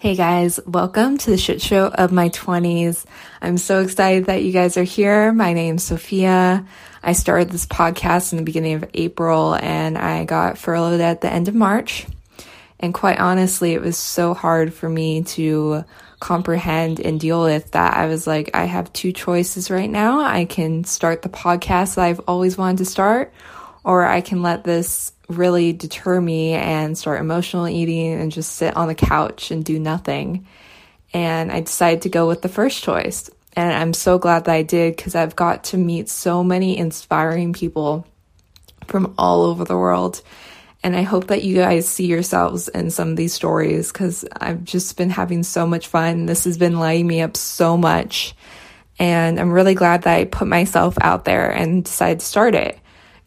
Hey guys, welcome to the shit show of my 20s. I'm so excited that you guys are here. My name's Sophia. I started this podcast in the beginning of April and I got furloughed at the end of March. And quite honestly, it was so hard for me to comprehend and deal with that. I was like, I have two choices right now. I can start the podcast that I've always wanted to start, or I can let this really deter me and start emotional eating and just sit on the couch and do nothing. And I decided to go with the first choice. And I'm so glad that I did because I've got to meet so many inspiring people from all over the world. And I hope that you guys see yourselves in some of these stories because I've just been having so much fun. This has been lighting me up so much. And I'm really glad that I put myself out there and decided to start it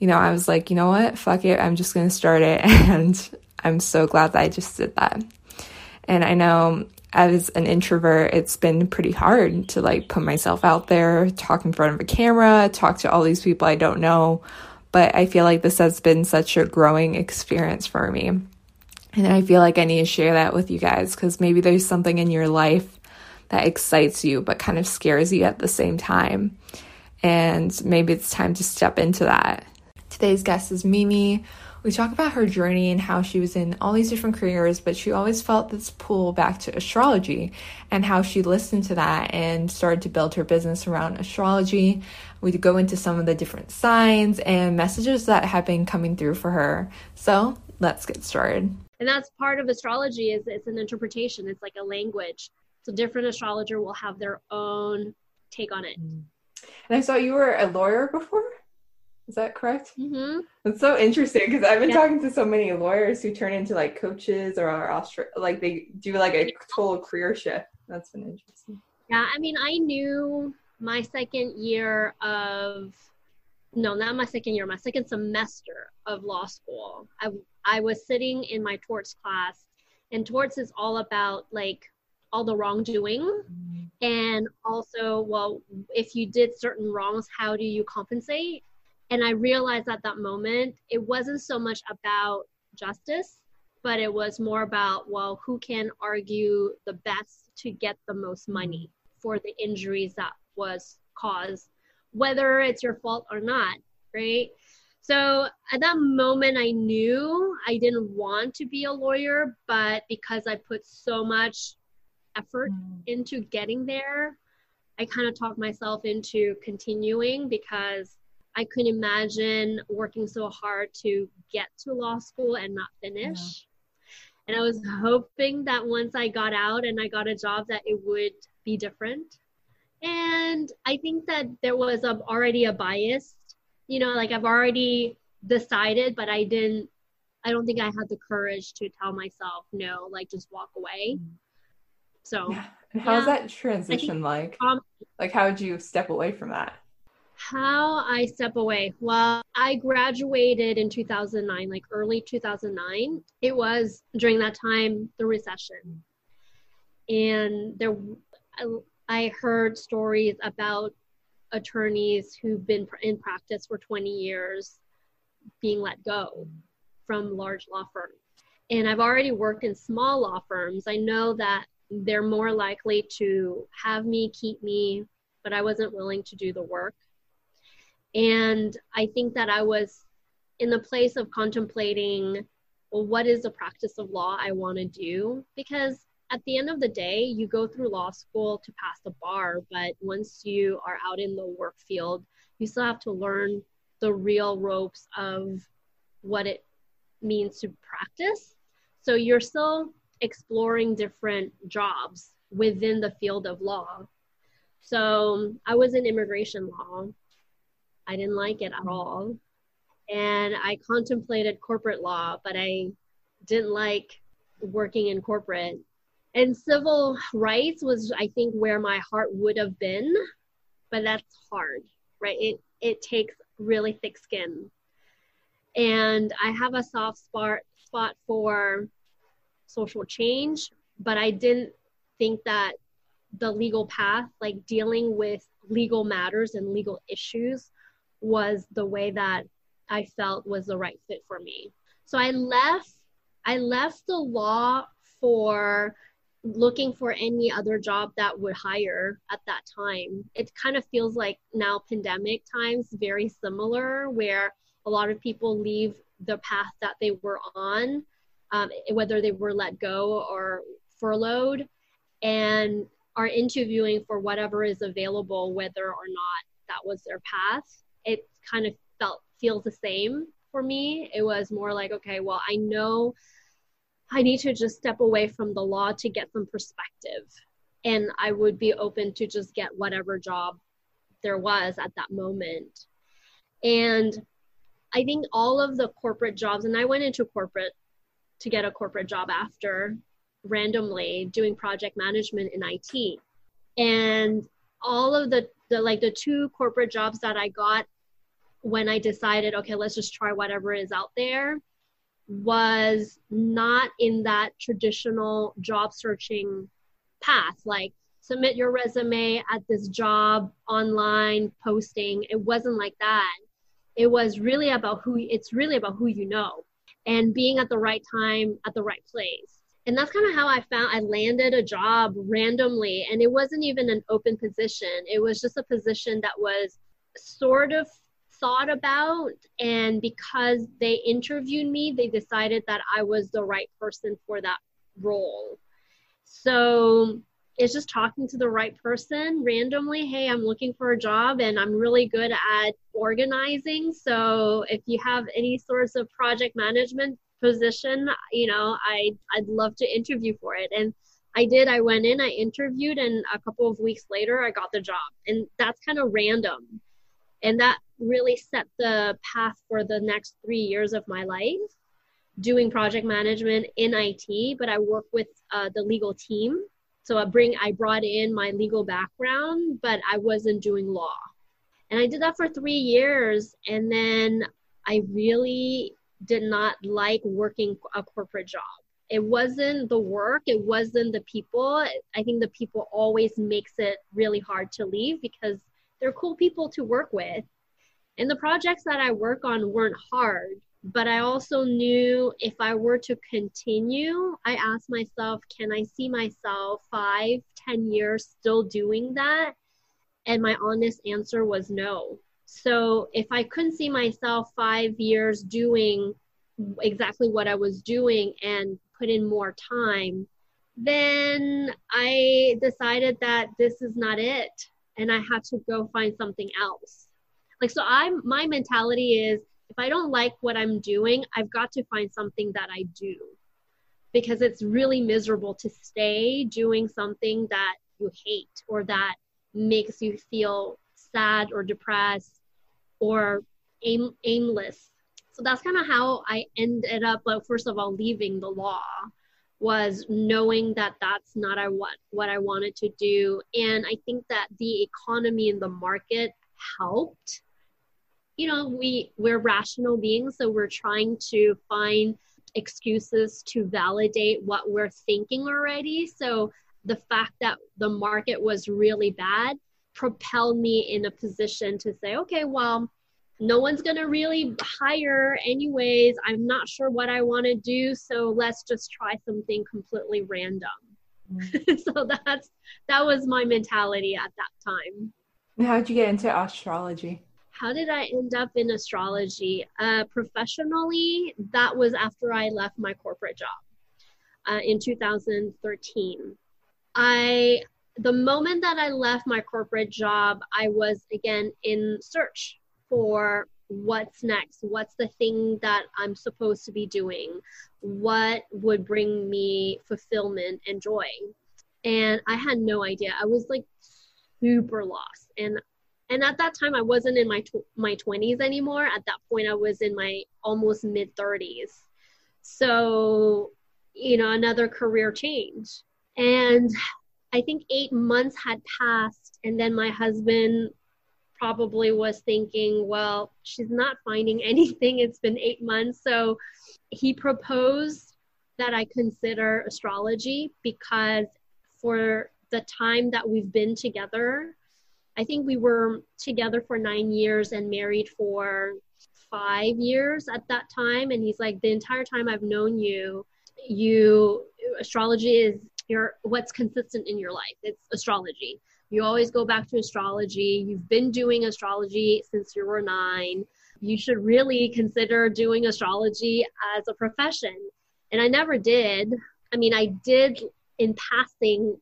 you know, I was like, you know what? Fuck it. I'm just going to start it. And I'm so glad that I just did that. And I know as an introvert, it's been pretty hard to like put myself out there, talk in front of a camera, talk to all these people I don't know. But I feel like this has been such a growing experience for me. And I feel like I need to share that with you guys because maybe there's something in your life that excites you but kind of scares you at the same time. And maybe it's time to step into that. Today's guest is Mimi. We talk about her journey and how she was in all these different careers, but she always felt this pull back to astrology and how she listened to that and started to build her business around astrology. We go into some of the different signs and messages that have been coming through for her. So let's get started. And that's part of astrology is it's an interpretation. It's like a language. So different astrologer will have their own take on it. Mm. And I saw you were a lawyer before. Is that correct? Mm-hmm. That's so interesting because I've been yeah. talking to so many lawyers who turn into like coaches or are Austra- like they do like a total career shift. That's been interesting. Yeah, I mean, I knew my second year of no, not my second year, my second semester of law school. I I was sitting in my torts class, and torts is all about like all the wrongdoing mm-hmm. and also well if you did certain wrongs how do you compensate and I realized at that moment, it wasn't so much about justice, but it was more about, well, who can argue the best to get the most money for the injuries that was caused, whether it's your fault or not, right? So at that moment, I knew I didn't want to be a lawyer, but because I put so much effort mm. into getting there, I kind of talked myself into continuing because I couldn't imagine working so hard to get to law school and not finish. Yeah. And I was hoping that once I got out and I got a job that it would be different. And I think that there was a, already a bias, you know, like I've already decided, but I didn't, I don't think I had the courage to tell myself, no, like just walk away. Mm. So, yeah. and how's yeah, that transition think, like? Um, like, how would you step away from that? How I step away. Well, I graduated in 2009, like early 2009. It was during that time the recession. And there I heard stories about attorneys who've been in practice for 20 years being let go from large law firms. And I've already worked in small law firms. I know that they're more likely to have me, keep me, but I wasn't willing to do the work. And I think that I was in the place of contemplating, well, what is the practice of law I want to do? Because at the end of the day, you go through law school to pass the bar, but once you are out in the work field, you still have to learn the real ropes of what it means to practice. So you're still exploring different jobs within the field of law. So I was in immigration law I didn't like it at mm. all. And I contemplated corporate law, but I didn't like working in corporate. And civil rights was, I think, where my heart would have been, but that's hard, right? It it takes really thick skin. And I have a soft spot spot for social change, but I didn't think that the legal path, like dealing with legal matters and legal issues, was the way that I felt was the right fit for me. So I left I left the law for looking for any other job that would hire at that time. It kind of feels like now pandemic times very similar where a lot of people leave the path that they were on, um, whether they were let go or furloughed, and are interviewing for whatever is available, whether or not that was their path. It kind of felt feels the same for me. It was more like, okay, well, I know I need to just step away from the law to get some perspective. And I would be open to just get whatever job there was at that moment. And I think all of the corporate jobs, and I went into corporate to get a corporate job after randomly doing project management in IT. And all of the, the like the two corporate jobs that I got when I decided, okay, let's just try whatever is out there, was not in that traditional job searching path. Like submit your resume at this job online posting. It wasn't like that. It was really about who it's really about who you know and being at the right time at the right place. And that's kind of how I found I landed a job randomly and it wasn't even an open position. It was just a position that was sort of thought about and because they interviewed me they decided that i was the right person for that role. So it's just talking to the right person randomly hey i'm looking for a job and i'm really good at organizing so if you have any sorts of project management position you know i i'd love to interview for it. And i did i went in i interviewed and a couple of weeks later i got the job. And that's kind of random and that really set the path for the next three years of my life doing project management in IT, but I work with uh, the legal team. So I bring, I brought in my legal background, but I wasn't doing law. And I did that for three years. And then I really did not like working a corporate job. It wasn't the work, it wasn't the people. I think the people always makes it really hard to leave because they're cool people to work with. And the projects that I work on weren't hard, but I also knew if I were to continue, I asked myself, can I see myself five, ten years still doing that? And my honest answer was no. So if I couldn't see myself five years doing exactly what I was doing and put in more time, then I decided that this is not it and I had to go find something else. Like so I'm my mentality is if I don't like what I'm doing, I've got to find something that I do. Because it's really miserable to stay doing something that you hate or that makes you feel sad or depressed or aim, aimless. So that's kind of how I ended up, like, first of all, leaving the law was knowing that that's not I what what I wanted to do. And I think that the economy and the market helped. You know we we're rational beings so we're trying to find excuses to validate what we're thinking already. So the fact that the market was really bad propelled me in a position to say okay well no one's going to really hire anyways. I'm not sure what I want to do, so let's just try something completely random. Mm. so that's that was my mentality at that time. How did you get into astrology? How did I end up in astrology? Uh, professionally, that was after I left my corporate job uh, in 2013. I the moment that I left my corporate job, I was again in search for what's next what's the thing that i'm supposed to be doing what would bring me fulfillment and joy. And i had no idea. I was like super lost. And and at that time i wasn't in my tw- my 20s anymore. At that point i was in my almost mid 30s so you know another career change. And i think 8 months had passed and then my husband probably was thinking, well, she's not finding anything. It's been eight months. So he proposed that I consider astrology because for the time that we've been together, I think we were together for nine years and married for five years at that time. And he's like, the entire time I've known you, you astrology is your what's consistent in your life it's astrology you always go back to astrology. You've been doing astrology since you were nine. You should really consider doing astrology as a profession. And i never did. I mean i did in passing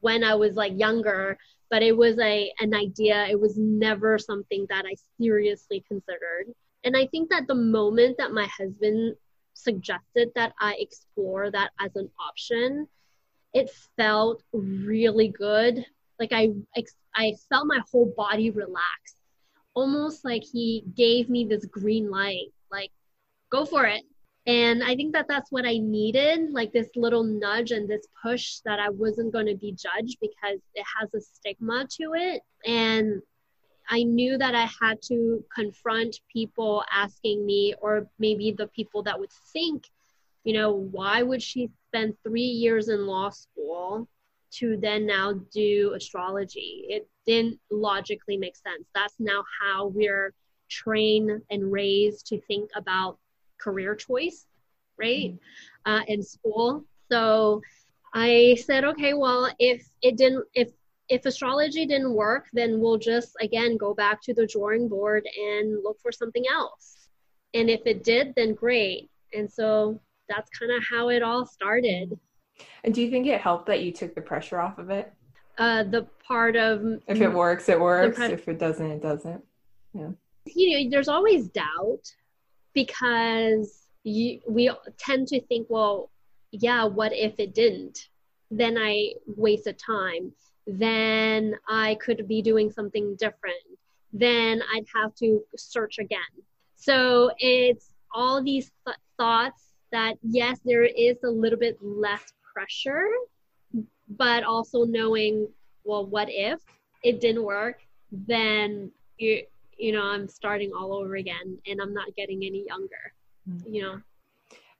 when i was like younger but it was a an idea. It was never something that i seriously considered. And i think that the moment that my husband suggested that I explore that as an option, it felt really good. Like I, I felt my whole body relax, almost like he gave me this green light, like go for it. And I think that that's what I needed, like this little nudge and this push that I wasn't going to be judged because it has a stigma to it. And I knew that I had to confront people asking me, or maybe the people that would think, you know, why would she spend three years in law school to then now do astrology? It didn't logically make sense. That's now how we're trained and raised to think about career choice, right? Mm-hmm. Uh, in school. So I said, okay, well, if it didn't, if if astrology didn't work, then we'll just again go back to the drawing board and look for something else. And if it did, then great. And so that's kind of how it all started. And do you think it helped that you took the pressure off of it? Uh, the part of if it works, it works. If it doesn't, it doesn't. Yeah. You know, there's always doubt because you, we tend to think, well, yeah, what if it didn't? Then I wasted time then I could be doing something different. Then I'd have to search again. So it's all these th- thoughts that, yes, there is a little bit less pressure, but also knowing, well, what if it didn't work? Then you, you know, I'm starting all over again and I'm not getting any younger, mm-hmm. you know.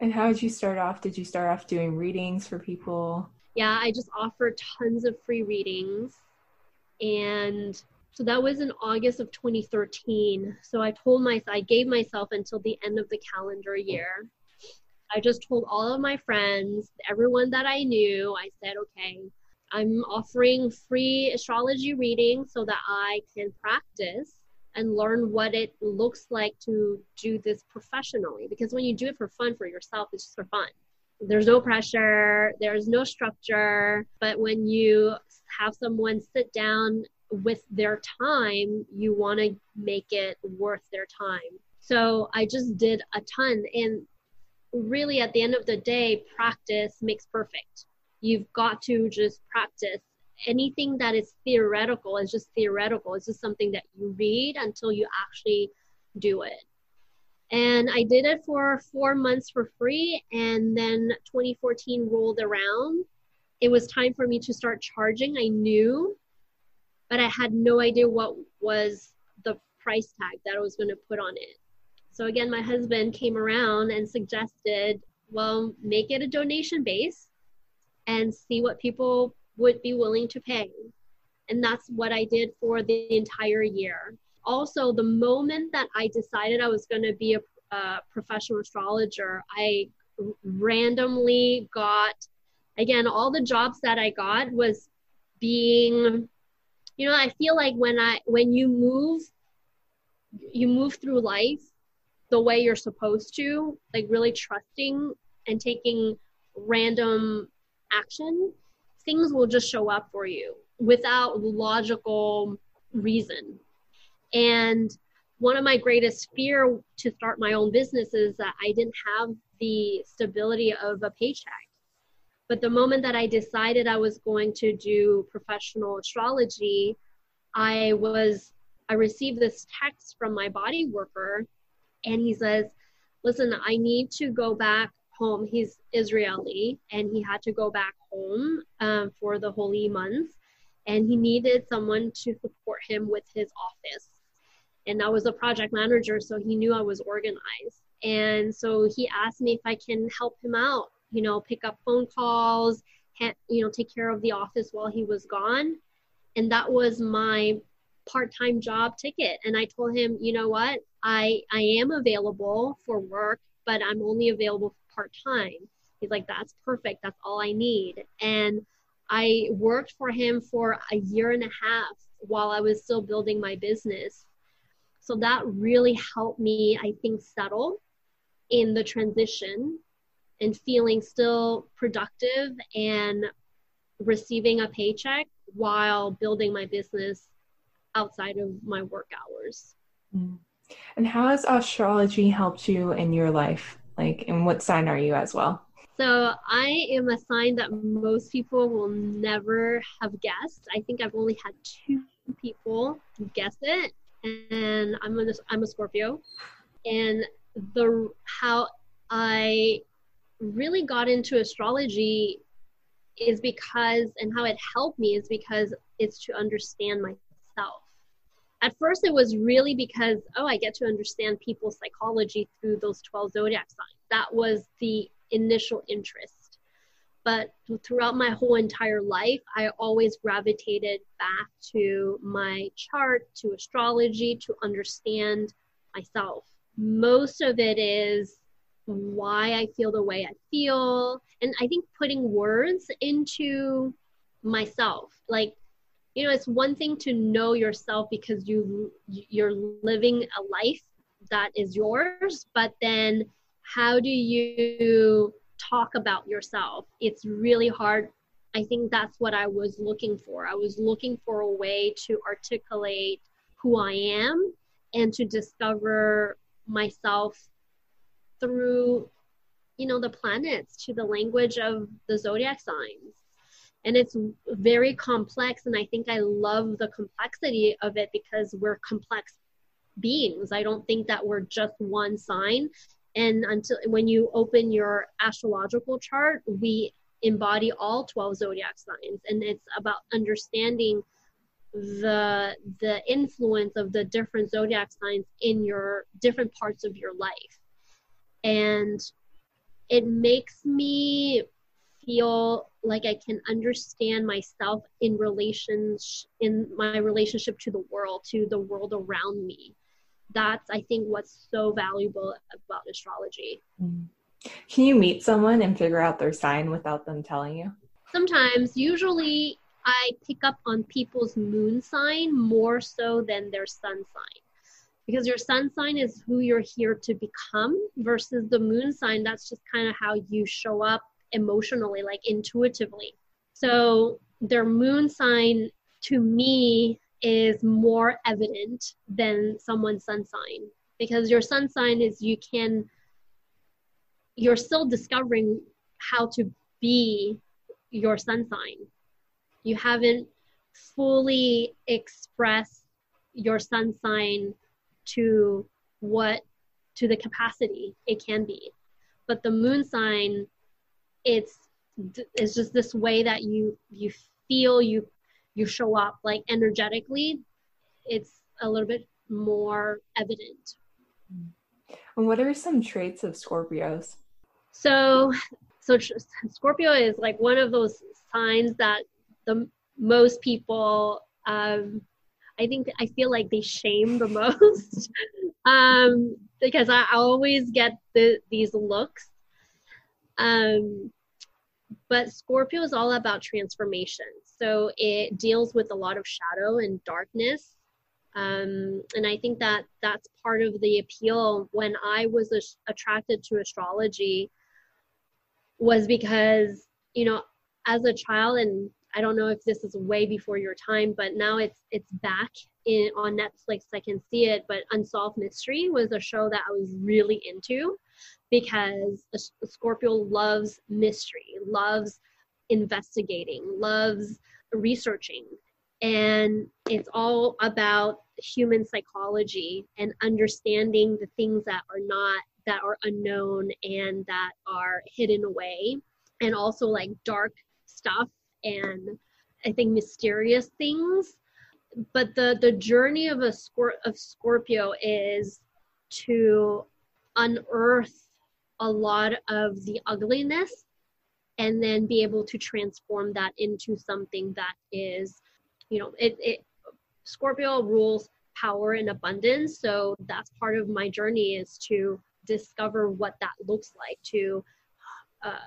And how did you start off? Did you start off doing readings for people? yeah, I just offered tons of free readings. And so that was in August of 2013. So I told myself, I gave myself until the end of the calendar year. I just told all of my friends, everyone that I knew, I said, okay, I'm offering free astrology readings so that I can practice and learn what it looks like to do this professionally. Because when you do it for fun for yourself, it's just for fun there's no pressure, there's no structure. But when you have someone sit down with their time, you want to make it worth their time. So I just did a ton. And really, at the end of the day, practice makes perfect. You've got to just practice. Anything that is theoretical is just theoretical. It's just something that you read until you actually do it. And I did it for four months for free. And then 2014 rolled around. It was time for me to start charging. I knew, but I had no idea what was the price tag that I was going to put on it. So again, my husband came around and suggested, well, make it a donation base and see what people would be willing to pay. And that's what I did for the entire year also the moment that I decided I was going to be a, a professional astrologer, I randomly got again all the jobs that I got was being you know I feel like when I when you move you move through life the way you're supposed to like really trusting and taking random action things will just show up for you without logical reason and one of my greatest fear to start my own business is that I didn't have the stability of a paycheck. But the moment that I decided I was going to do professional astrology, I was I received this text from my body worker and he says, "Listen, I need to go back home. He's Israeli and he had to go back home um, for the holy months and he needed someone to support him with his office and I was a project manager, so he knew I was organized. And so he asked me if I can help him out, you know, pick up phone calls, you know, take care of the office while he was gone. And that was my part-time job ticket. And I told him, you know what, I I am available for work, but I'm only available part-time. He's like, that's perfect. That's all I need. And I worked for him for a year and a half while I was still building my business. So that really helped me, I think, settle in the transition and feeling still productive and receiving a paycheck while building my business outside of my work hours. Mm. And how has astrology helped you in your life? Like, and what sign are you as well? So I am a sign that most people will never have guessed. I think I've only had two people guess it, and I'm a I'm a Scorpio, and the how I really got into astrology is because and how it helped me is because it's to understand myself at first it was really because oh i get to understand people's psychology through those 12 zodiac signs. That was the initial interest. But throughout my whole entire life i always gravitated back to my chart to astrology to understand myself. Most of it is why i feel the way i feel. And i think putting words into myself like you know it's one thing to know yourself because you you're living a life that is yours but then how do you talk about yourself? It's really hard. I think that's what i was looking for. I was looking for a way to articulate who i am and to discover myself through you know the planets to the language of the zodiac signs and it's very complex and i think i love the complexity of it because we're complex beings. I don't think that we're just one sign. And until when you open your astrological chart we embody all 12 zodiac signs. And it's about understanding the the influence of the different zodiac signs in your different parts of your life. And it makes me feel like I can understand myself in relations in my relationship to the world, to the world around me. That's I think what's so valuable about astrology. Mm. Can you meet someone and figure out their sign without them telling you? Sometimes, usually I pick up on people's moon sign more so than their sun sign. Because your sun sign is who you're here to become versus the moon sign, that's just kind of how you show up emotionally, like intuitively. So their moon sign to me is more evident than someone's sun sign because your sun sign is you can you're still discovering how to be your sun sign. You haven't fully expressed your sun sign to what to the capacity it can be. But the moon sign it's it's just this way that you you feel you you show up like energetically it's a little bit more evident. And what are some traits of scorpios? So so scorpio is like one of those signs that the most people um i think i feel like they shame the most. Um because i always get the, these looks um, but Scorpio is all about transformation. So it deals with a lot of shadow and darkness. Um, and I think that that's part of the appeal when I was a- attracted to astrology was because, you know, as a child, and I don't know if this is way before your time, but now it's it's back in on Netflix. I can see it. But Unsolved Mystery was a show that I was really into because a, Scorpio loves mystery, loves investigating, loves researching. And it's all about human psychology and understanding the things that are not, that are unknown and that are hidden away. And also like dark stuff and I think mysterious things. But the, the journey of a Scor- of Scorpio is to unearth a lot of the ugliness and then be able to transform that into something that is you know it, it scorpio rules power and abundance so that's part of my journey is to discover what that looks like to uh,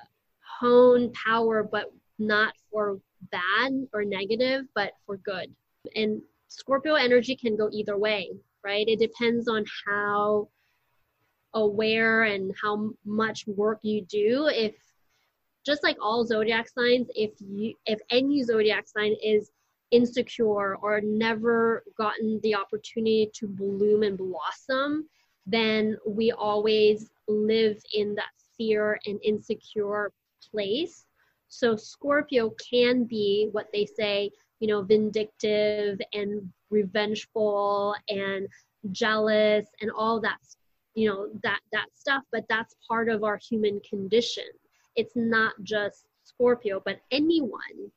hone power, but not for bad or negative, but for good. And Scorpio energy can go either way, right? It depends on how aware and how much work you do. If just like all zodiac signs, if you if any zodiac sign is insecure or never gotten the opportunity to bloom and blossom, then we always live in that fear and insecure place. So Scorpio can be what they say, you know, vindictive and revengeful and jealous and all that, you know, that that stuff, but that's part of our human condition. It's not just Scorpio, but anyone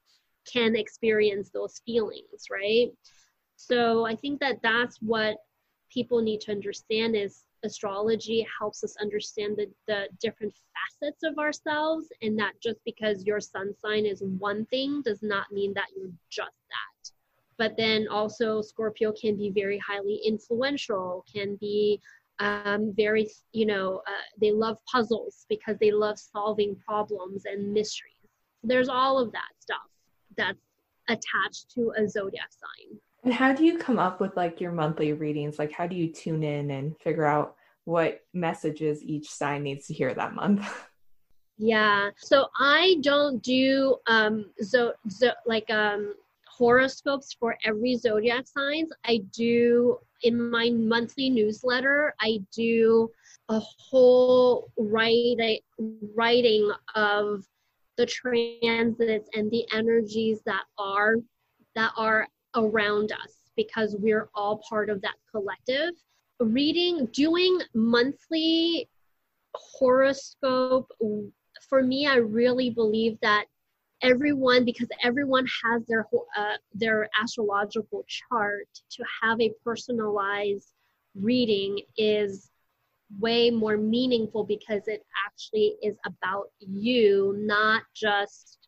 can experience those feelings, right? So I think that that's what people need to understand is astrology helps us understand the, the different facets of ourselves and that just because your sun sign is one thing does not mean that you're just that but then also scorpio can be very highly influential can be um, very you know uh, they love puzzles because they love solving problems and mysteries there's all of that stuff that's attached to a zodiac sign and how do you come up with like your monthly readings? Like, how do you tune in and figure out what messages each sign needs to hear that month? Yeah. So I don't do um so, so like um horoscopes for every zodiac signs. I do in my monthly newsletter, I do a whole write, writing of the transits and the energies that are that are around us because we're all part of that collective. Reading, doing monthly horoscope, for me, I really believe that everyone, because everyone has their uh, their astrological chart, to have a personalized reading is way more meaningful because it actually is about you, not just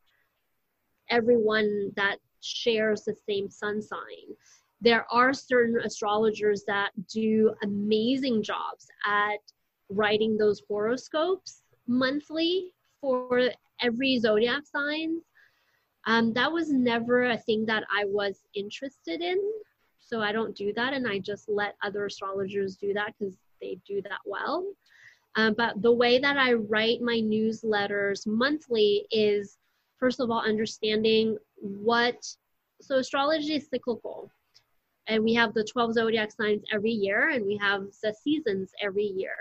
everyone that shares the same sun sign. There are certain astrologers that do amazing jobs at writing those horoscopes monthly for every zodiac sign. Um, that was never a thing that I was interested in. So I don't do that, and I just let other astrologers do that because they do that well. Um, but the way that I write my newsletters monthly is first of all understanding what so astrology is cyclical and we have the 12 zodiac signs every year and we have the seasons every year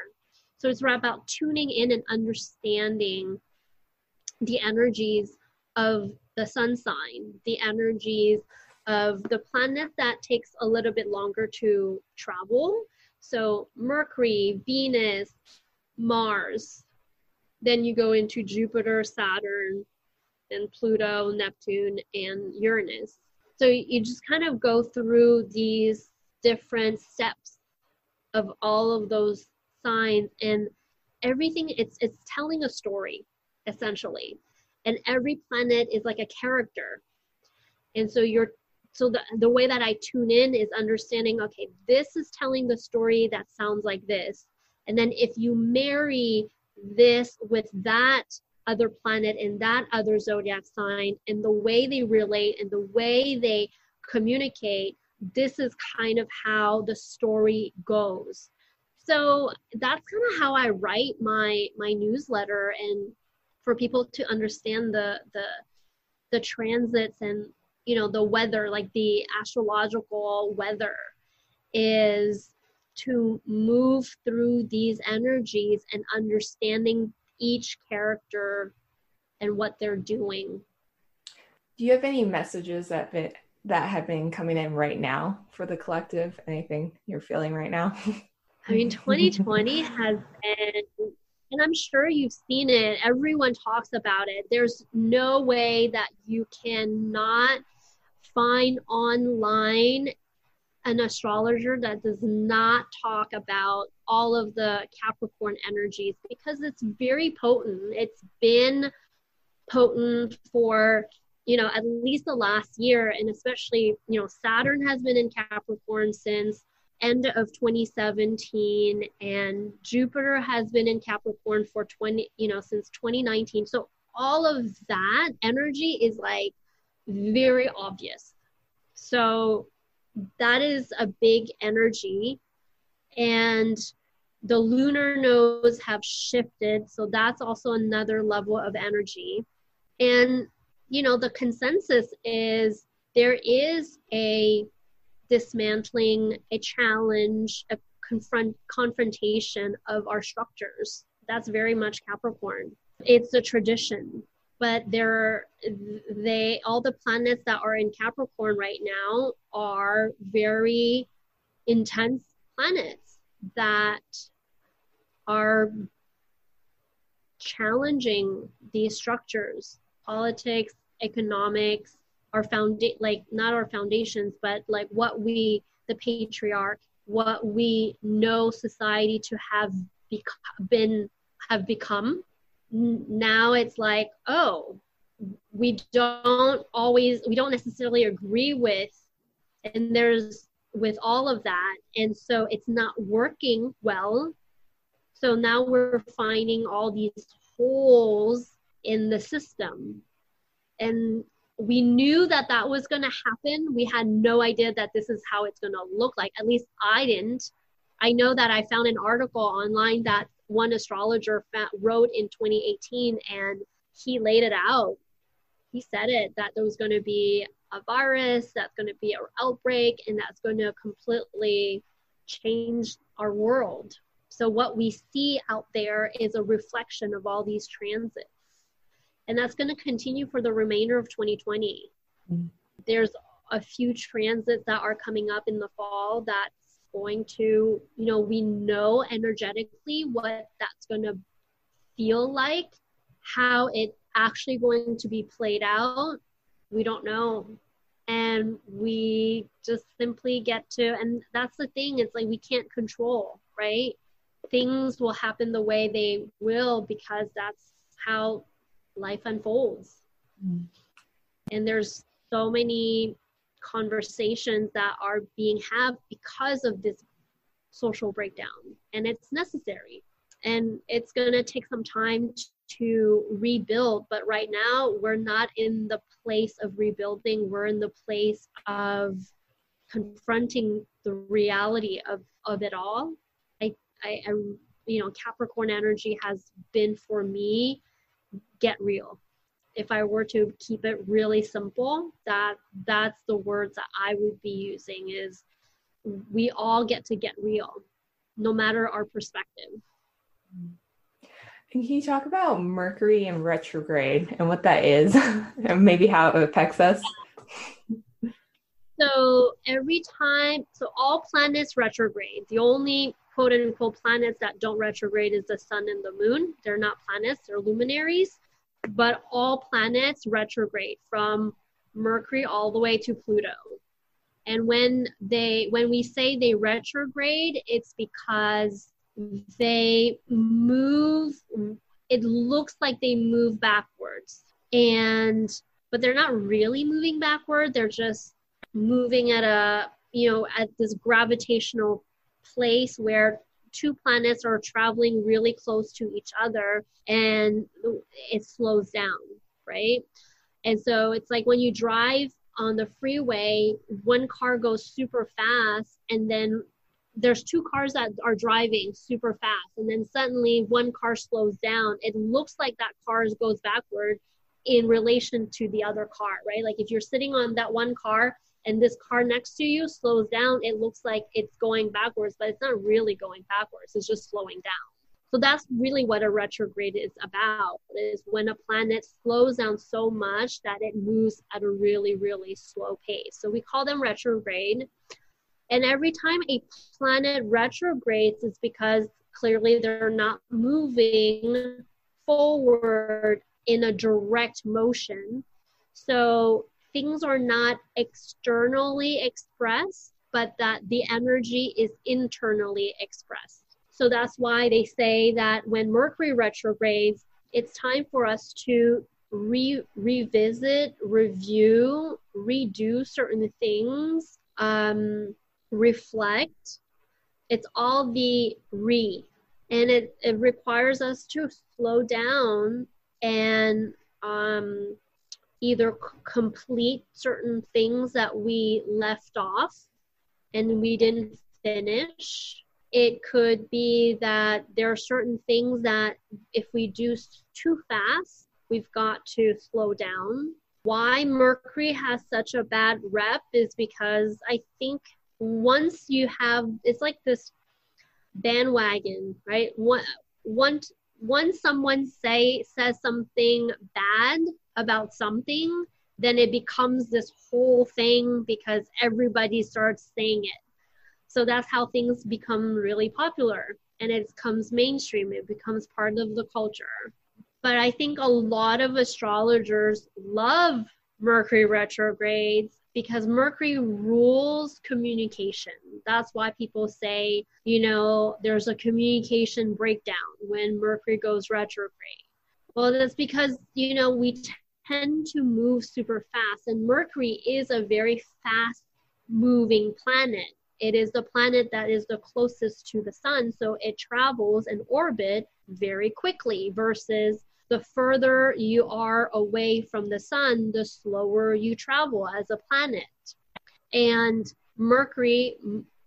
so it's about tuning in and understanding the energies of the sun sign the energies of the planet that takes a little bit longer to travel so mercury venus mars then you go into jupiter saturn and Pluto, Neptune, and Uranus. So you just kind of go through these different steps of all of those signs and everything it's it's telling a story essentially. And every planet is like a character. And so you're so the, the way that i tune in is understanding okay this is telling the story that sounds like this. And then if you marry this with that other planet and that other zodiac sign and the way they relate and the way they communicate this is kind of how the story goes. So that's kind of how i write my my newsletter and for people to understand the the the transits and you know the weather like the astrological weather is to move through these energies and understanding each character and what they're doing. Do you have any messages that been, that have been coming in right now for the collective? Anything you're feeling right now? I mean, 2020 has been, and I'm sure you've seen it. Everyone talks about it. There's no way that you cannot find online an astrologer that does not talk about all of the Capricorn energies because it's very potent. It's been potent for, you know, at least the last year. And especially, you know, Saturn has been in Capricorn since end of 2017 and Jupiter has been in Capricorn for 20, you know, since 2019. So all of that energy is like very obvious. So that is a big energy. And the lunar nodes have shifted. So that's also another level of energy. And, you know, the consensus is there is a dismantling, a challenge, a confront confrontation of our structures. That's very much Capricorn. It's a tradition, but there they all the planets that are in Capricorn right now are very intense planets that are challenging these structures politics economics our found like not our foundations but like what we the patriarch what we know society to have bec- been have become now it's like oh we don't always we don't necessarily agree with and there's with all of that and so it's not working well. So now we're finding all these holes in the system. And we knew that that was going to happen. We had no idea that this is how it's going to look like. At least i didn't. I know that i found an article online that one astrologer wrote in 2018 and he laid it out. He said it that there was going to be a virus that's going to be an outbreak and that's going to completely change our world. So what we see out there is a reflection of all these transits and that's going to continue for the remainder of 2020 mm-hmm. there's a few transits that are coming up in the fall that's going to you know we know energetically what that's going to feel like how it actually going to be played out. We don't know. And we just simply get to and that's the thing it's like we can't control right? Things will happen the way they will because that's how life unfolds. Mm. And there's so many conversations that are being had because of this social breakdown. And it's necessary. And it's going to take some time to rebuild. But right now we're not in the place of rebuilding. We're in the place of confronting the reality of of it all. I i, I you know capricorn energy has been for me get real if i were to keep it really simple that that's the words that i would be using is we all get to get real no matter our perspective and can you talk about mercury and retrograde and what that is and maybe how it affects us so every time so all planets retrograde the only quote unquote planets that don't retrograde is the sun and the moon. They're not planets, they're luminaries. But all planets retrograde from Mercury all the way to Pluto. And when they when we say they retrograde, it's because they move it looks like they move backwards. And but they're not really moving backward, they're just moving at a you know at this gravitational place where two planets are traveling really close to each other and it slows down, right? And so it's like when you drive on the freeway, one car goes super fast and then there's two cars that are driving super fast and then suddenly one car slows down. It looks like that car goes backward in relation to the other car, right? Like if you're sitting on that one car and this car next to you slows down, it looks like it's going backwards, but it's not really going backwards. It's just slowing down. So that's really what a retrograde is about is when a planet slows down so much that it moves at a really, really slow pace. So we call them retrograde. And every time a planet retrogrades, it's because clearly they're not moving forward in a direct motion. So things are not externally expressed, but that the energy is internally expressed. So that's why they say that when Mercury retrogrades, it's time for us to re- revisit, review, redo certain things, um, reflect. It's all the re. And it, it requires us to slow down and um, either c- complete certain things that we left off and we didn't finish. It could be that there are certain things that if we do too fast, we've got to slow down. Why Mercury has such a bad rep is because I think once you have, it's like this bandwagon, right? One, once once someone say says something bad about something, then it becomes this whole thing because everybody starts saying it. So that's how things become really popular and it becomes mainstream, it becomes part of the culture. But I think a lot of astrologers love Mercury retrogrades because Mercury rules communication. That's why people say, you know, there's a communication breakdown when Mercury goes retrograde. Well, that's because, you know, we tend to move super fast, and Mercury is a very fast moving planet. It is the planet that is the closest to the sun, so it travels in orbit very quickly versus the further you are away from the sun, the slower you travel as a planet. And Mercury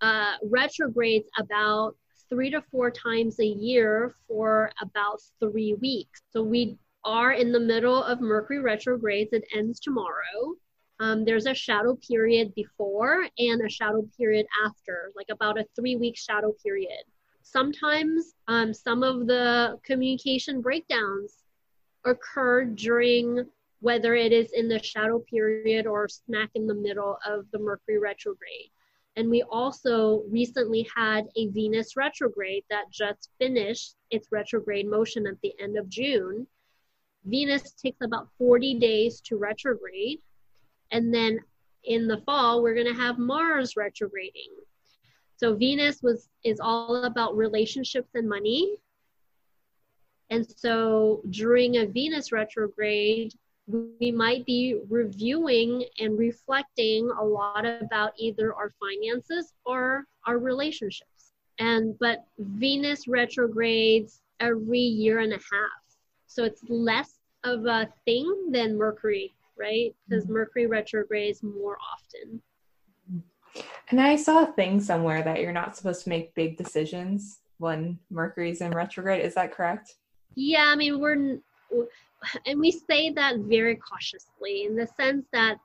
uh, retrogrades about three to four times a year for about three weeks. So we are in the middle of Mercury retrogrades. It ends tomorrow. Um, there's a shadow period before and a shadow period after, like about a three week shadow period. Sometimes um, some of the communication breakdowns occur during whether it is in the shadow period or smack in the middle of the Mercury retrograde. And we also recently had a Venus retrograde that just finished its retrograde motion at the end of June. Venus takes about 40 days to retrograde. And then in the fall, we're going to have Mars retrograding. So Venus was is all about relationships and money. And so during a Venus retrograde, we might be reviewing and reflecting a lot about either our finances or our relationships. And but Venus retrogrades every year and a half. So it's less of a thing than Mercury, right? Because mm-hmm. Mercury retrogrades more often. And I saw a thing somewhere that you're not supposed to make big decisions when Mercury's in retrograde. Is that correct? Yeah, I mean, we're, and we say that very cautiously in the sense that,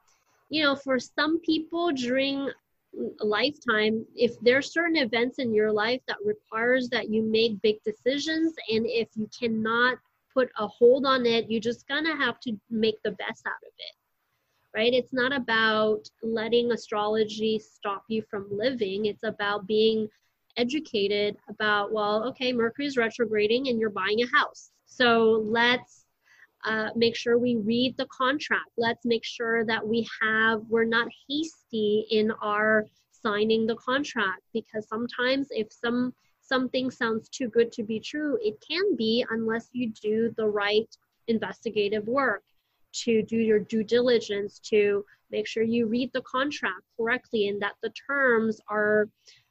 you know, for some people during lifetime, if there are certain events in your life that requires that you make big decisions, and if you cannot put a hold on it, you're just gonna have to make the best out of it right? It's not about letting astrology stop you from living. It's about being educated about, well, okay, Mercury's retrograding and you're buying a house. So let's uh, make sure we read the contract. Let's make sure that we have, we're not hasty in our signing the contract because sometimes if some something sounds too good to be true, it can be unless you do the right investigative work to do your due diligence to make sure you read the contract correctly and that the terms are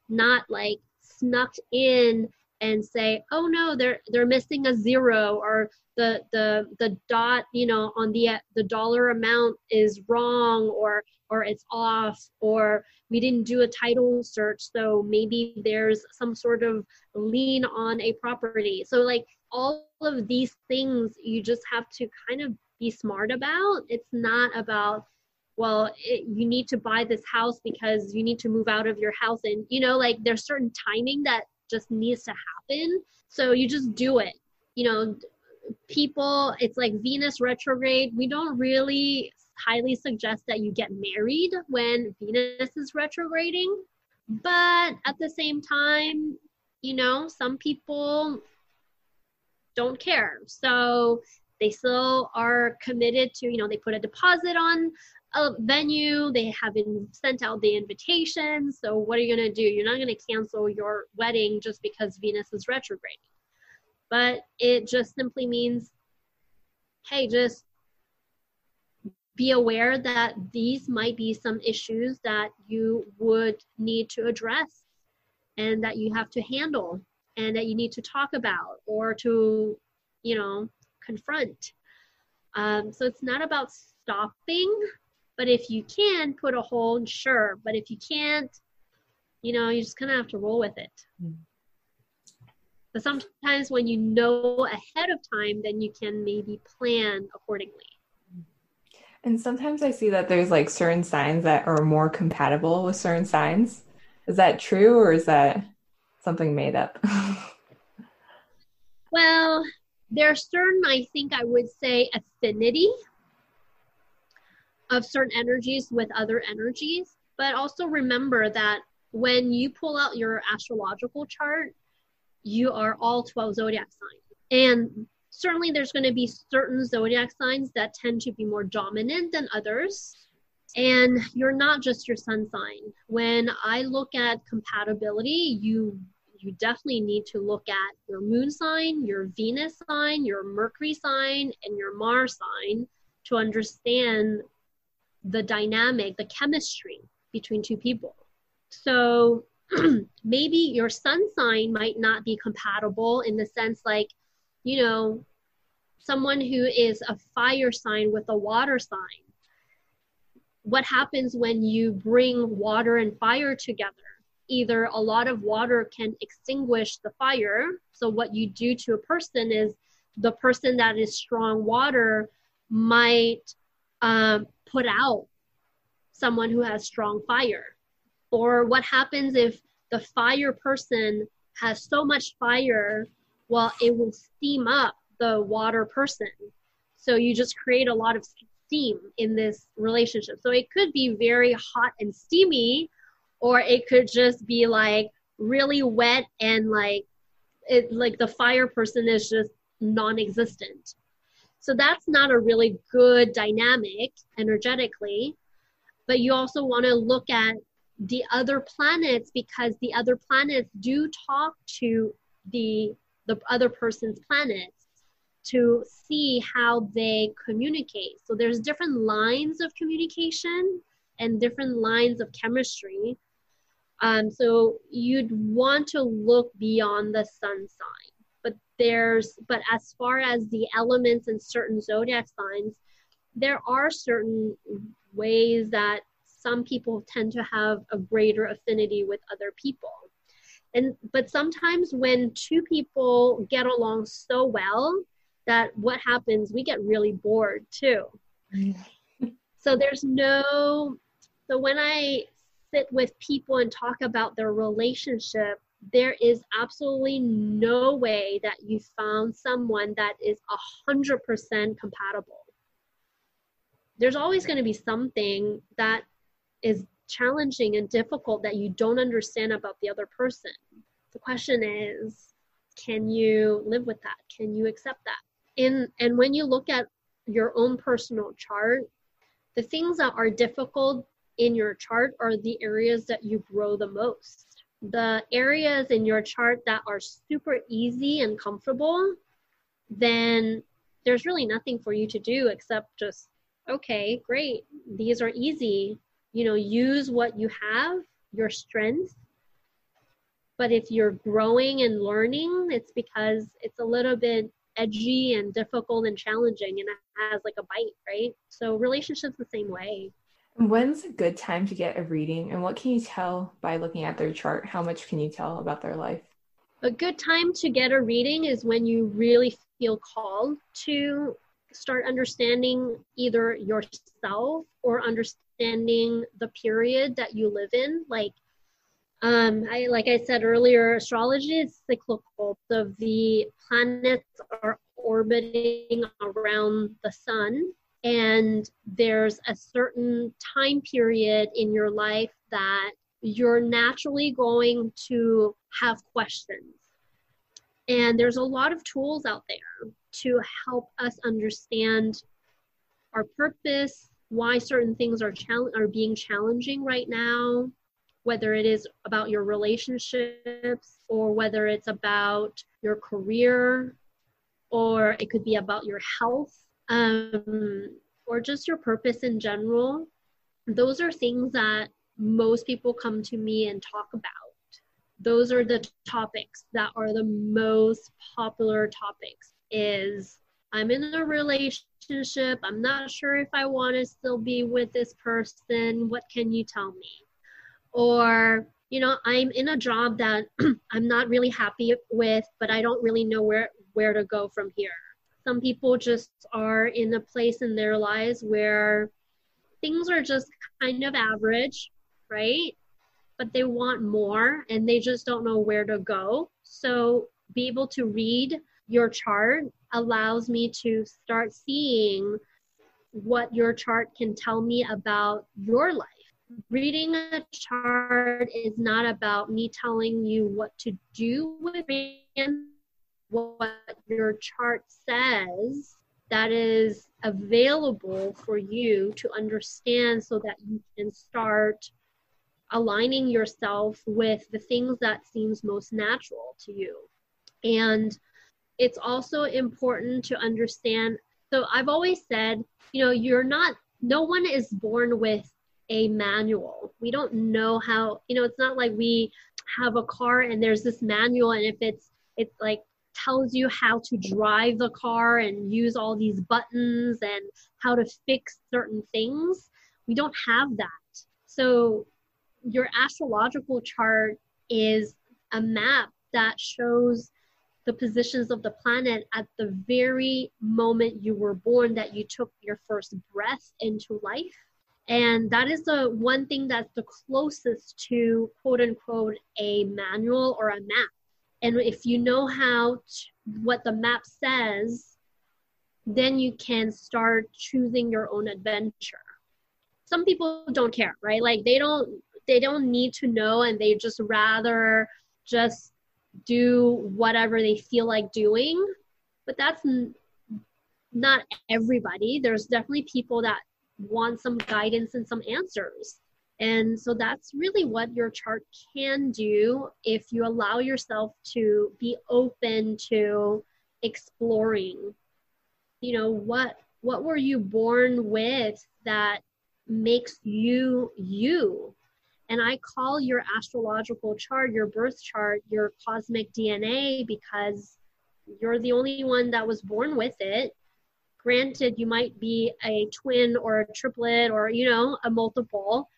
not like snuck in and say oh no they're they're missing a zero or the the the dot you know on the the dollar amount is wrong or or it's off or we didn't do a title search so maybe there's some sort of lien on a property. So like all of these things you just have to kind of be smart about. It's not about well it, you need to buy this house because you need to move out of your house. And you know like there's certain timing that just needs to happen. So you just do it. You know people it's like venus retrograde. We don't really highly suggest that you get married when venus is retrograding. But at the same time you know some people don't care. So they still are committed to you know they put a deposit on a venue they haven't sent out the invitation so what are you going to do? You're not going to cancel your wedding just because venus is retrograding. But it just simply means hey just be aware that these might be some issues that you would need to address and that you have to handle and that you need to talk about or to you know confront Um, so it's not about stopping, but if you can put a hold, sure. But if you can't, you know, you just kind of have to roll with it. Mm. But sometimes when you know ahead of time, then you can maybe plan accordingly. And sometimes I see that there's like certain signs that are more compatible with certain signs. Is that true or is that something made up? well, there are certain, I think I would say, affinity of certain energies with other energies. But also remember that when you pull out your astrological chart, you are all 12 zodiac signs. And certainly there's going to be certain zodiac signs that tend to be more dominant than others. And you're not just your sun sign. When I look at compatibility, you you definitely need to look at your moon sign, your Venus sign, your Mercury sign, and your Mars sign to understand the dynamic, the chemistry between two people. So maybe your sun sign might not be compatible in the sense like, you know, someone who is a fire sign with a water sign. What happens when you bring water and fire together? Either a lot of water can extinguish the fire. So, what you do to a person is the person that is strong water might um, put out someone who has strong fire or what happens if the fire person has so much fire, well, it will steam up the water person. So you just create a lot of steam in this relationship. So it could be very hot and steamy, or it could just be like really wet and like it like the fire person is just non-existent. So that's not a really good dynamic energetically. But you also want to look at the other planets because the other planets do talk to the the other person's planets to see how they communicate so there's different lines of communication and different lines of chemistry um, so you'd want to look beyond the sun sign. But there's but as far as the elements and certain zodiac signs there are certain ways that some people tend to have a greater affinity with other people. And but sometimes when two people get along so well that what happens we get really bored too. So there's no so when i sit with people and talk about their relationship there is absolutely no way that you found someone that is a hundred percent compatible there's always going to be something that is challenging and difficult that you don't understand about the other person. The question is, can you live with that? Can you accept that? In and when you look at your own personal chart, the things that are difficult in your chart are the areas that you grow the most. The areas in your chart that are super easy and comfortable, then there's really nothing for you to do except just, okay, great, these are easy. You know use what you have your strength. But if you're growing and learning it's because it's a little bit edgy and difficult and challenging and it has like a bite right? So relationships the same way when's a good time to get a reading and what can you tell by looking at their chart? How much can you tell about their life? A good time to get a reading is when you really feel called to start understanding either yourself or understanding the period that you live in. Like um i like i said earlier astrology is cyclical. So the planets are orbiting around the sun and there's a certain time period in your life that you're naturally going to have questions. And there's a lot of tools out there to help us understand our purpose, why certain things are chal- are being challenging right now, whether it is about your relationships or whether it's about your career or it could be about your health um, or just your purpose in general. Those are things that most people come to me and talk about. Those are the topics that are the most popular topics is I'm in a relationship. I'm not sure if I want to still be with this person. What can you tell me? Or, you know, I'm in a job that I'm not really happy with, but I don't really know where, where to go from here. Some people just are in a place in their lives where things are just kind of average, right? But they want more and they just don't know where to go. So, be able to read your chart allows me to start seeing what your chart can tell me about your life. Reading a chart is not about me telling you what to do with it, what your chart says that is available for you to understand so that you can start aligning yourself with the things that seems most natural to you and it's also important to understand. So I've always said, you know, you're not, no one is born with a manual. We don't know how, you know, it's not like we have a car and there's this manual and if it's, it's like tells you how to drive the car and use all these buttons and how to fix certain things. We don't have that. So your astrological chart is a map that shows the positions of the planet at the very moment you were born that you took your first breath into life and that is the one thing that's the closest to quote unquote a manual or a map and if you know how what the map says then you can start choosing your own adventure. Some people don't care right? Like they don't they don't need to know and they just rather just do whatever they feel like doing. But that's n- not everybody. There's definitely people that want some guidance and some answers and so that's really what your chart can do if you allow yourself to be open to exploring you know what what were you born with that makes you you and I call your astrological chart, your birth chart, your cosmic DNA because you're the only one that was born with it. Granted, you might be a twin or a triplet or, you know, a multiple.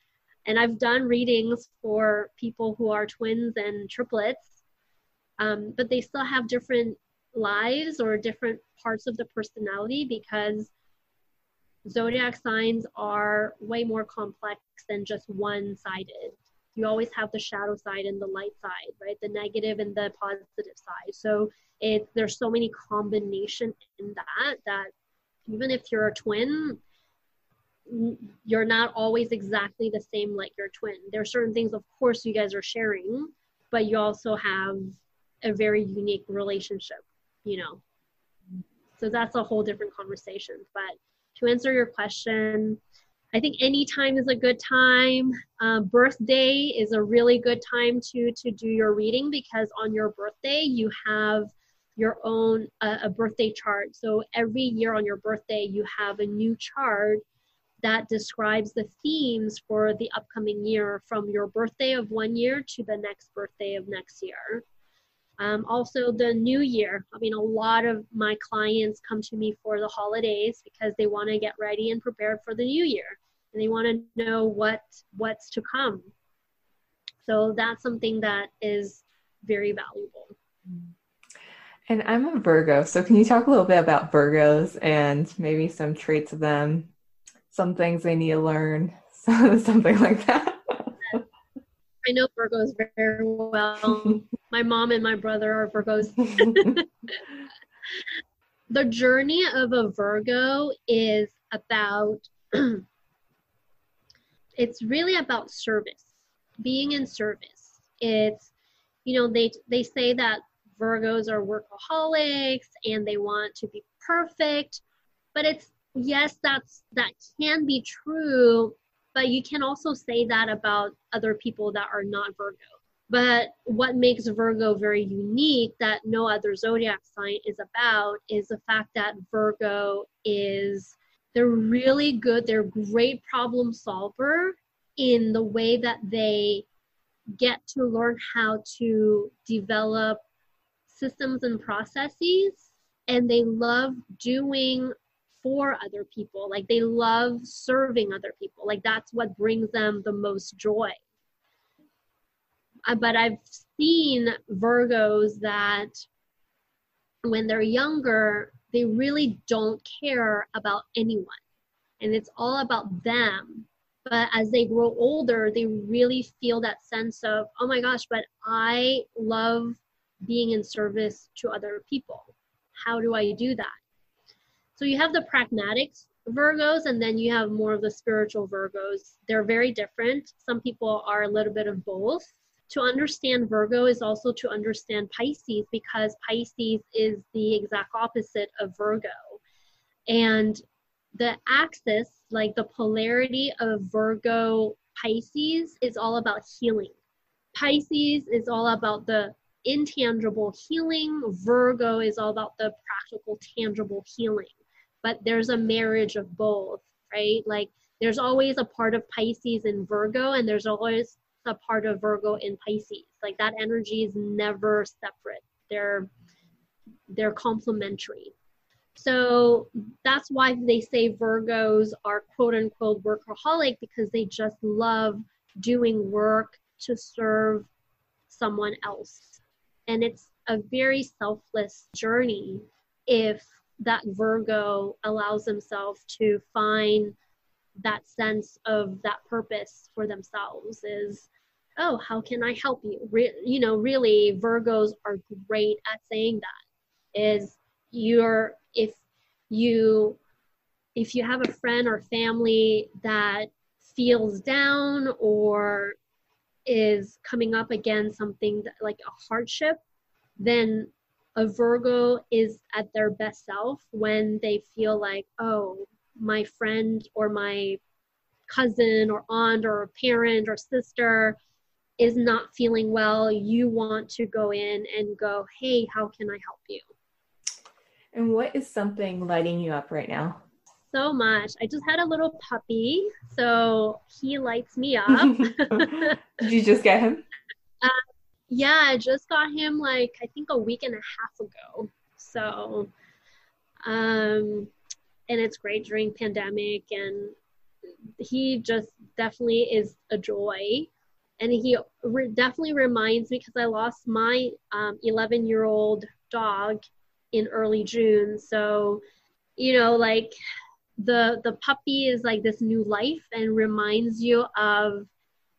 And I've done readings for people who are twins and triplets, um, but they still have different lives or different parts of the personality because zodiac signs are way more complex than just one sided. You always have the shadow side and the light side, right? The negative and the positive side. So it there's so many combination in that that even if you're a twin, you're not always exactly the same like your twin. There are certain things, of course, you guys are sharing, but you also have a very unique relationship, you know. So that's a whole different conversation. But to answer your question, I think any time is a good time. Uh, birthday is a really good time to to do your reading because on your birthday you have your own uh, a birthday chart. So every year on your birthday you have a new chart that describes the themes for the upcoming year from your birthday of one year to the next birthday of next year. Um, also, the new year. I mean, a lot of my clients come to me for the holidays because they want to get ready and prepared for the new year, and they want to know what what's to come. So that's something that is very valuable. And I'm a Virgo, so can you talk a little bit about Virgos and maybe some traits of them, some things they need to learn, something like that? I know Virgos very well. my mom and my brother are Virgos. the journey of a Virgo is about, it's really about service, being in service. It's, you know, they, they say that Virgos are workaholics and they want to be perfect, but it's, yes, that's, that can be true, but you can also say that about other people that are not Virgo. But what makes Virgo very unique that no other zodiac sign is about is the fact that Virgo is they're really good, they're great problem solver in the way that they get to learn how to develop systems and processes and they love doing for other people. Like they love serving other people. Like that's what brings them the most joy. Uh, but I've seen Virgos that when they're younger, they really don't care about anyone. And it's all about them. But as they grow older, they really feel that sense of, oh my gosh, but I love being in service to other people. How do I do that? So you have the pragmatic Virgos, and then you have more of the spiritual Virgos. They're very different. Some people are a little bit of both to understand Virgo is also to understand Pisces because Pisces is the exact opposite of Virgo. And the axis, like the polarity of Virgo Pisces, is all about healing. Pisces is all about the intangible healing, Virgo is all about the practical, tangible healing. But there's a marriage of both, right? Like there's always a part of Pisces in Virgo, and there's always a part of Virgo in Pisces. Like that energy is never separate. They're they're complementary. So that's why they say Virgos are quote unquote workaholic because they just love doing work to serve someone else. And it's a very selfless journey if that Virgo allows themselves to find that sense of that purpose for themselves is oh how can i help you? Re- you know really virgos are great at saying that is you're if you if you have a friend or family that feels down or is coming up against something that, like a hardship then a virgo is at their best self when they feel like oh my friend or my cousin or aunt or parent or sister is not feeling well, you want to go in and go, hey, how can I help you? And what is something lighting you up right now? So much. I just had a little puppy, so he lights me up. Did you just get him? Uh, yeah, I just got him like I think a week and a half ago. So, um, and it's great during pandemic and he just definitely is a joy and he re- definitely reminds me because i lost my 11 um, year old dog in early june so you know like the the puppy is like this new life and reminds you of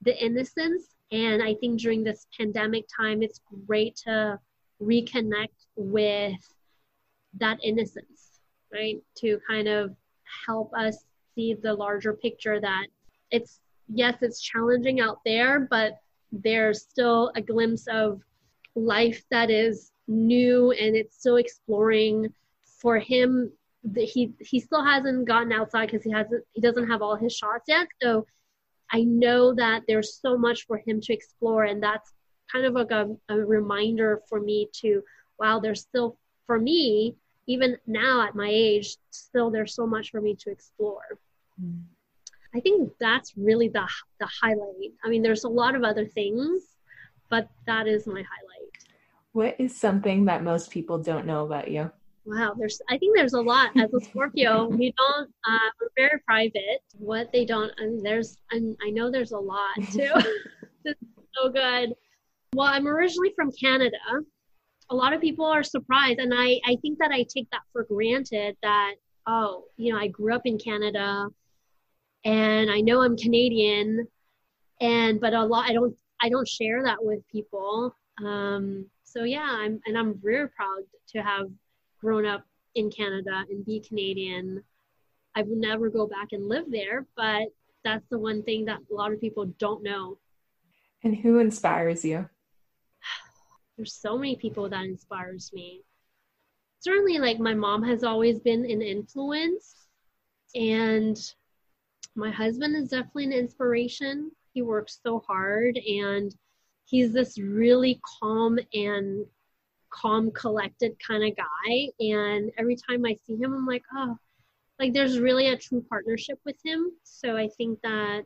the innocence and i think during this pandemic time it's great to reconnect with that innocence right? To kind of help us see the larger picture that it's, yes, it's challenging out there, but there's still a glimpse of life that is new and it's still exploring for him he he still hasn't gotten outside because he hasn't he doesn't have all his shots yet so i know that there's so much for him to explore and that's kind of like a, a reminder for me to wow there's still for me even now at my age, still there's so much for me to explore. Mm. I think that's really the the highlight. I mean, there's a lot of other things, but that is my highlight. What is something that most people don't know about you? Wow, there's I think there's a lot as a Scorpio. we don't uh, we're very private. What they don't and there's and I know there's a lot too. this is so good. Well, I'm originally from Canada, a lot of people are surprised and I, I think that i take that for granted that oh you know i grew up in canada and i know i'm canadian and but a lot i don't i don't share that with people um, so yeah i'm and i'm very proud to have grown up in canada and be canadian i would never go back and live there but that's the one thing that a lot of people don't know. And who inspires you? There's so many people that inspires me. Certainly like my mom has always been an influence and my husband is definitely an inspiration. He works so hard and he's this really calm and calm collected kind of guy. And every time i see him i'm like oh like there's really a true partnership with him. So i think that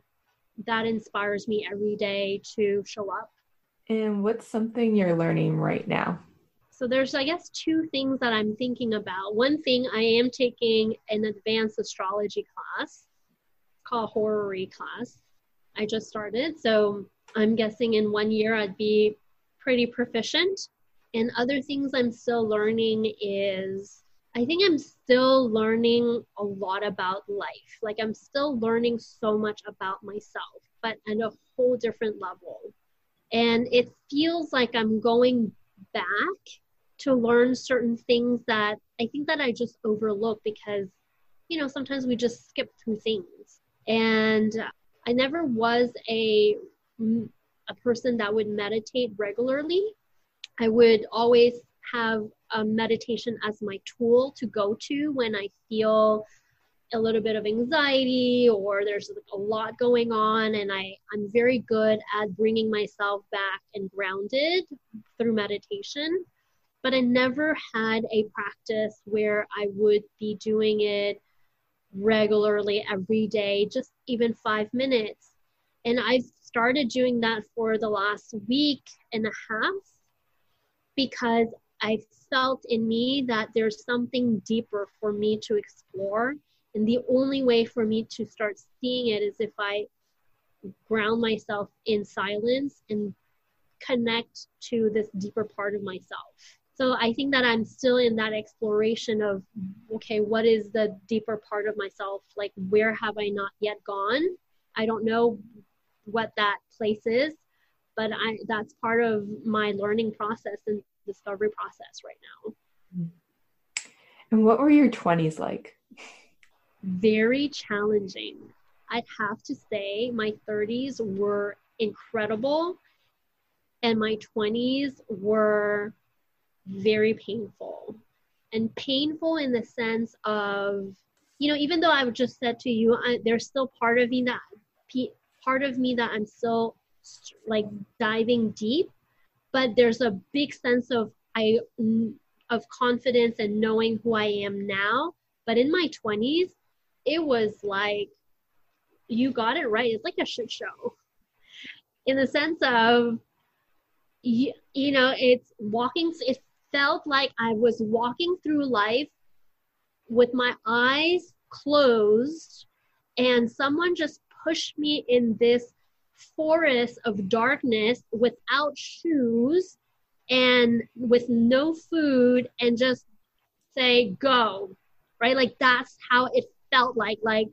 that inspires me every day to show up. And what's something you're learning right now? so there's i guess two things that i'm thinking about. One thing i am taking an advanced astrology class called horary class. I just started so i'm guessing in one year i'd be pretty proficient and other things i'm still learning is i think i'm still learning a lot about life like i'm still learning so much about myself but at a whole different level and it feels like i'm going back to learn certain things that I think that I just overlook because, you know, sometimes we just skip through things. And I never was a a person that would meditate regularly. I would always have a meditation as my tool to go to when I feel a little bit of anxiety or there's a lot going on and I, i'm very good at bringing myself back and grounded through meditation but I never had a practice where I would be doing it regularly every day, just even five minutes. And I've started doing that for the last week and a half because I felt in me that there's something deeper for me to explore. And the only way for me to start seeing it is if I ground myself in silence and connect to this deeper part of myself. So i think that i'm still in that exploration of okay what is the deeper part of myself? Like where have i not yet gone? I don't know what that place is but i that's part of my learning process and discovery process right now. Mm-hmm. And what were your 20s like? Very challenging. I'd have to say my 30s were incredible and my 20s were very painful. And painful in the sense of you know even though I've just said to you I, there's still part of me that part of me that i'm still like diving deep but there's a big sense of i of confidence and knowing who i am now. But in my 20s it was like you got it right. It's like a shit show. In the sense of you, you know it's walking it felt like I was walking through life with my eyes closed and someone just pushed me in this forest of darkness without shoes and with no food and just say go right? Like that's how it felt like. Like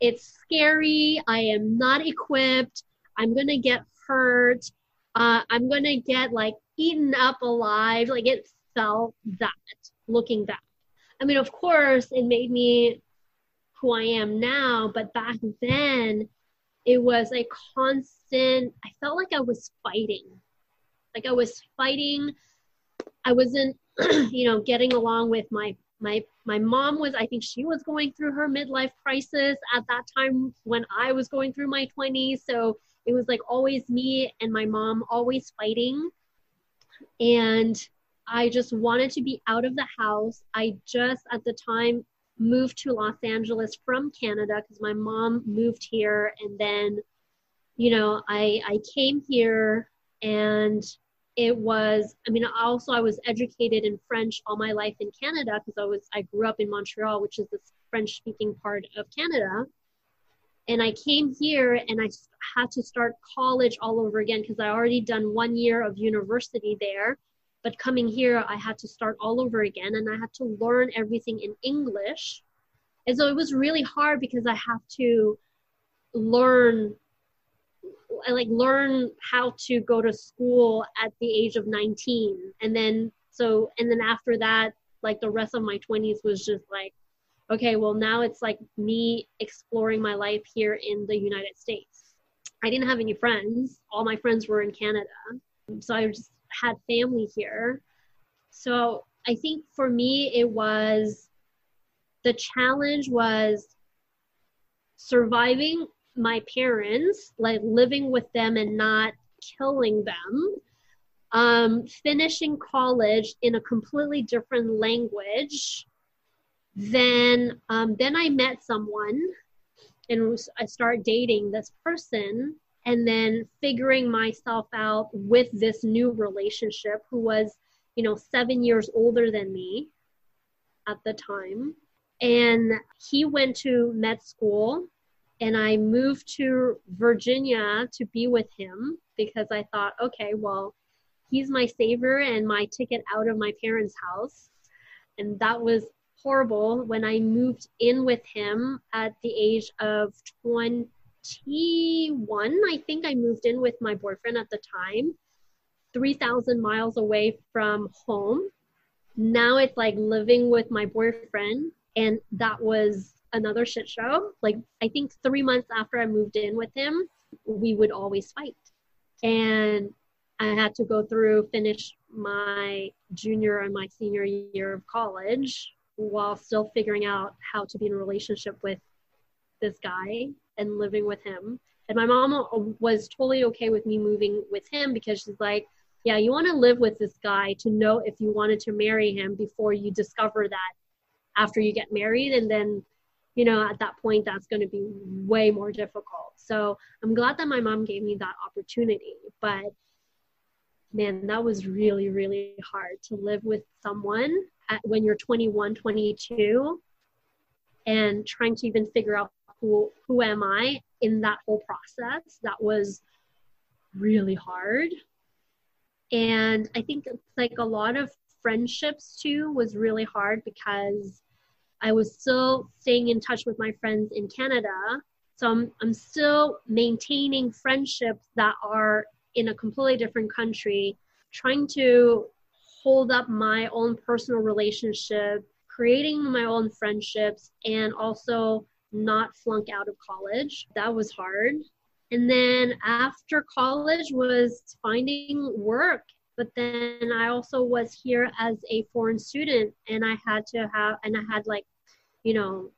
it's scary. I am not equipped. I'm gonna get hurt. Uh, i'm gonna get like eaten up alive. Like it felt that looking back. I mean, of course, it made me who I am now, but back then it was a constant, I felt like I was fighting. Like I was fighting. I wasn't, you know, getting along with my my my mom was i think she was going through her midlife crisis at that time when i was going through my 20s so it was like always me and my mom always fighting and I just wanted to be out of the house. I just at the time moved to Los Angeles from Canada because my mom moved here. And then you know I I came here and it was I mean also I was educated in French all my life in Canada because I was I grew up in Montreal which is the French speaking part of Canada. And I came here and I had to start college all over again because I already done one year of university there but coming here, I had to start all over again and I had to learn everything in English. And so it was really hard because I have to learn I like learn how to go to school at the age of 19 and then so and then after that like the rest of my 20s was just like okay well now it's like me exploring my life here in the United States. I didn't have any friends. All my friends were in Canada. So I just had family here. So I think for me, it was the challenge was surviving my parents, like living with them and not killing them. Um, finishing college in a completely different language. Then, um, then I met someone, and I started dating this person and then figuring myself out with this new relationship who was you know, seven years older than me at the time. And he went to med school, and I moved to Virginia to be with him because I thought, okay, well, he's my savior and my ticket out of my parents' house. And that was horrible when I moved in with him at the age of 21. I think I moved in with my boyfriend at the time, 3,000 miles away from home. Now it's like living with my boyfriend, and that was another shit show. Like, I think three months after I moved in with him, we would always fight. And I had to go through, finish my junior and my senior year of college while still figuring out how to be in a relationship with this guy and living with him. And my mom was totally okay with me moving with him because she's like, yeah, you want to live with this guy to know if you wanted to marry him before you discover that after you get married. And then, you know, at that point, that's going to be way more difficult. So I'm glad that my mom gave me that opportunity. But man, that was really, really hard to live with someone at, when you're 21, 22 and trying to even figure out who, who am I in that whole process. That was really hard. And I think like a lot of friendships too was really hard because I was still staying in touch with my friends in Canada. So I'm, I'm still maintaining friendships that are in a completely different country, trying to hold up my own personal relationship, creating my own friendships, and also not flunk out of college. That was hard. And then after college was finding work. But then I also was here as a foreign student and I had to have, and I had like, you know,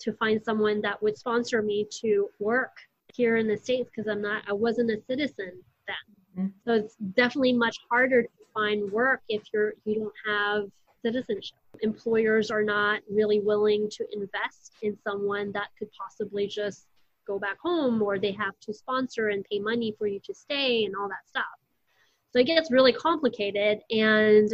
to find someone that would sponsor me to work here in the States because I'm not, I wasn't a citizen then. Mm-hmm. So it's definitely much harder to find work if you're you don't have citizenship. Employers are not really willing to invest in someone that could possibly just go back home or they have to sponsor and pay money for you to stay and all that stuff. So it gets really complicated and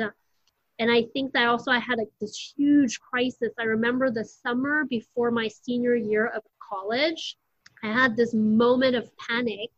and I think that also I had a, this huge crisis. I remember the summer before my senior year of college, I had this moment of panic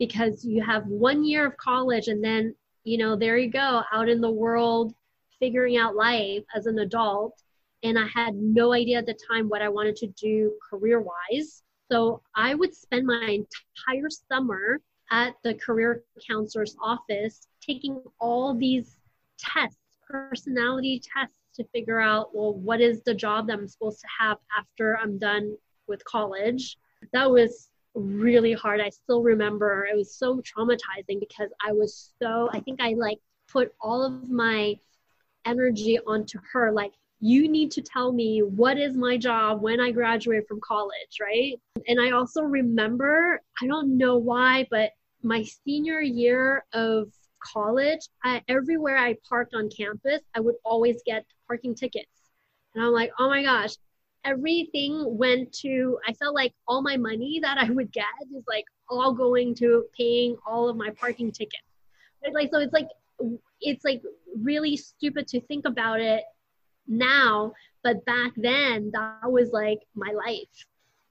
because you have one year of college and then you know there you go out in the world figuring out life as an adult and i had no idea at the time what i wanted to do career wise so i would spend my entire summer at the career counselor's office taking all these tests personality tests to figure out well what is the job that i'm supposed to have after i'm done with college. That was really hard. I still remember. It was so traumatizing because I was so, I think I like put all of my energy onto her. Like, you need to tell me what is my job when I graduate from college, right? And I also remember, I don't know why, but my senior year of college, I, everywhere I parked on campus, I would always get parking tickets. And I'm like, oh my gosh, everything went to i felt like all my money that i would get is like all going to paying all of my parking tickets like so it's like it's like really stupid to think about it now but back then that was like my life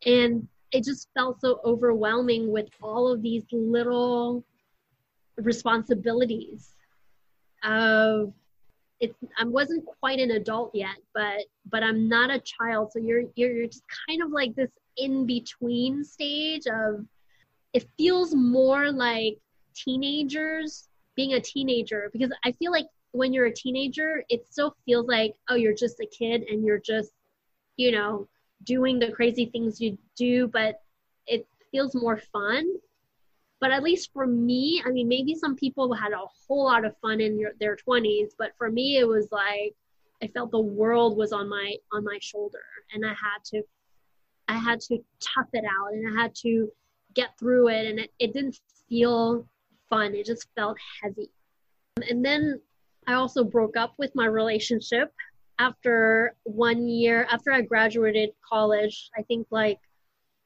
and it just felt so overwhelming with all of these little responsibilities of it's I wasn't quite an adult yet, but but I'm not a child. So you're you're just kind of like this in between stage of it feels more like teenagers being a teenager because I feel like when you're a teenager, it still feels like oh you're just a kid and you're just you know doing the crazy things you do, but it feels more fun. But at least for me i mean maybe some people had a whole lot of fun in your, their 20s but for me it was like i felt the world was on my on my shoulder and i had to i had to tough it out and i had to get through it and it, it didn't feel fun it just felt heavy and then i also broke up with my relationship after one year after i graduated college i think like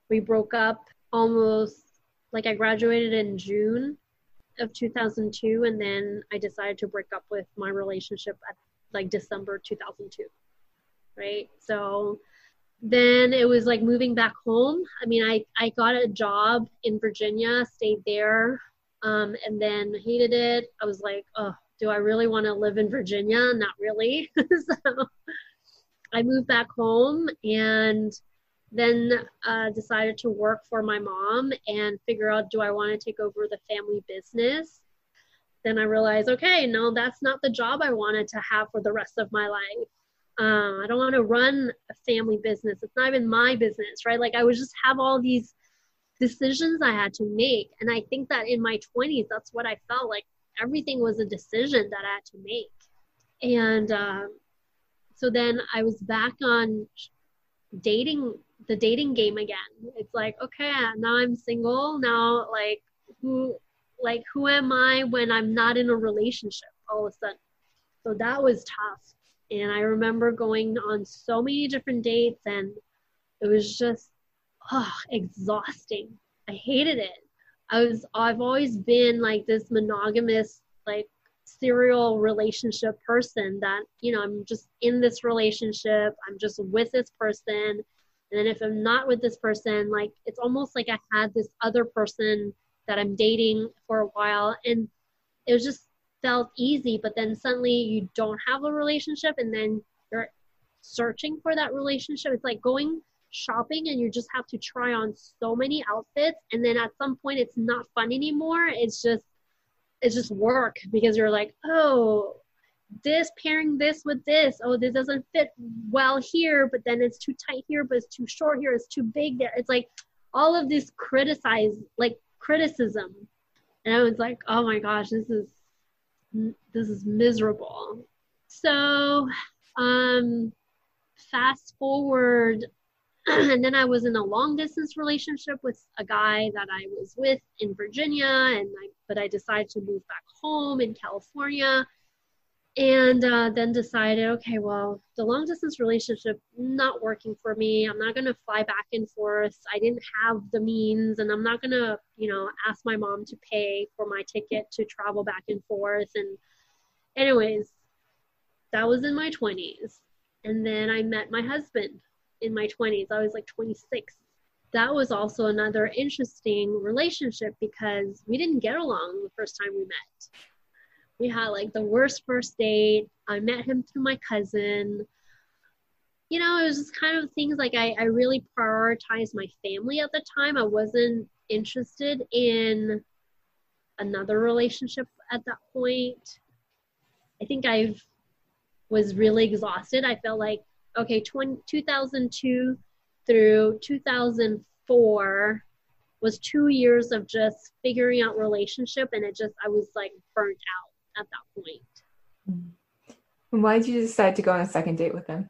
we broke up almost like I graduated in June of 2002 and then I decided to break up with my relationship at like December 2002. Right? So then it was like moving back home. I mean, I, I got a job in Virginia, stayed there, um, and then hated it. I was like, oh, do I really want to live in Virginia? Not really. so I moved back home and then uh, decided to work for my mom and figure out do I want to take over the family business. Then I realized, okay, no, that's not the job I wanted to have for the rest of my life. Uh, I don't want to run a family business. It's not even my business, right? Like I would just have all these decisions I had to make. And I think that in my 20s, that's what I felt like everything was a decision that I had to make. And uh, so then I was back on dating the dating game again. It's like, okay, now I'm single. Now, like, who, like, who am I when I'm not in a relationship all of a sudden? So that was tough. And I remember going on so many different dates, and it was just, oh, exhausting. I hated it. I was, I've always been like this monogamous, like, serial relationship person that, you know, I'm just in this relationship, I'm just with this person and then if I'm not with this person, like it's almost like I had this other person that I'm dating for a while and it was just felt easy, but then suddenly you don't have a relationship and then you're searching for that relationship. It's like going shopping and you just have to try on so many outfits. And then at some point it's not fun anymore. It's just it's just work because you're like, oh, this pairing this with this. Oh this doesn't fit well here but then it's too tight here but it's too short here. It's too big there. It's like all of this criticize like criticism. And i was like oh my gosh this is this is miserable. So um fast forward and then i was in a long distance relationship with a guy that i was with in virginia and I, but i decided to move back home in california and uh, then decided okay well the long distance relationship not working for me. I'm not going to fly back and forth. I didn't have the means and i'm not going to you know ask my mom to pay for my ticket to travel back and forth. And anyways that was in my 20s and then i met my husband in my 20s i was like 26 that was also another interesting relationship because we didn't get along the first time we met we had like the worst first date. I met him through my cousin. You know, it was just kind of things like I, I really prioritized my family at the time. I wasn't interested in another relationship at that point. I think I was really exhausted. I felt like, okay, 20, 2002 through 2004 was two years of just figuring out relationship and it just, I was like burnt out at that point. Mm-hmm. And why did you decide to go on a second date with him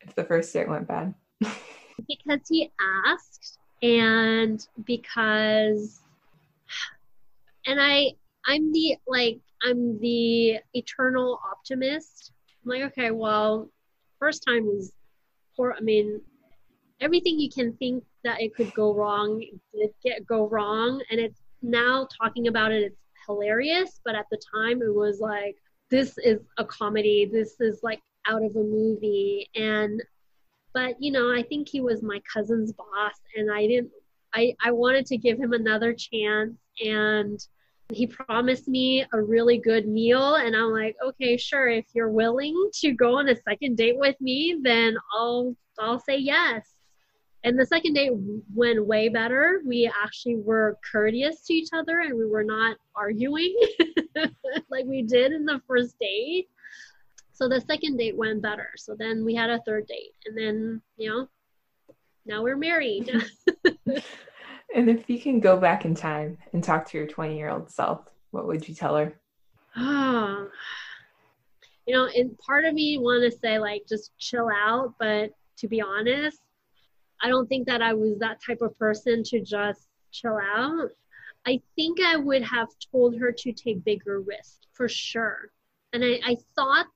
if the first date went bad? because he asked and because and I I'm the like I'm the eternal optimist. I'm like, okay, well, first time was poor I mean, everything you can think that it could go wrong did get go wrong and it's now talking about it it's hilarious, but at the time it was like, this is a comedy. This is like out of a movie. And, but you know, I think he was my cousin's boss and I didn't, I, I wanted to give him another chance and he promised me a really good meal and i'm like okay sure if you're willing to go on a second date with me then i'll i'll say yes and the second date went way better. We actually were courteous to each other and we were not arguing like we did in the first date. So the second date went better. So then we had a third date. And then, you know, now we're married. and if you can go back in time and talk to your 20 year old self, what would you tell her? Oh, you know, and part of me want to say like just chill out, but to be honest, I don't think that I was that type of person to just chill out. I think I would have told her to take bigger risks for sure. And I, I thought,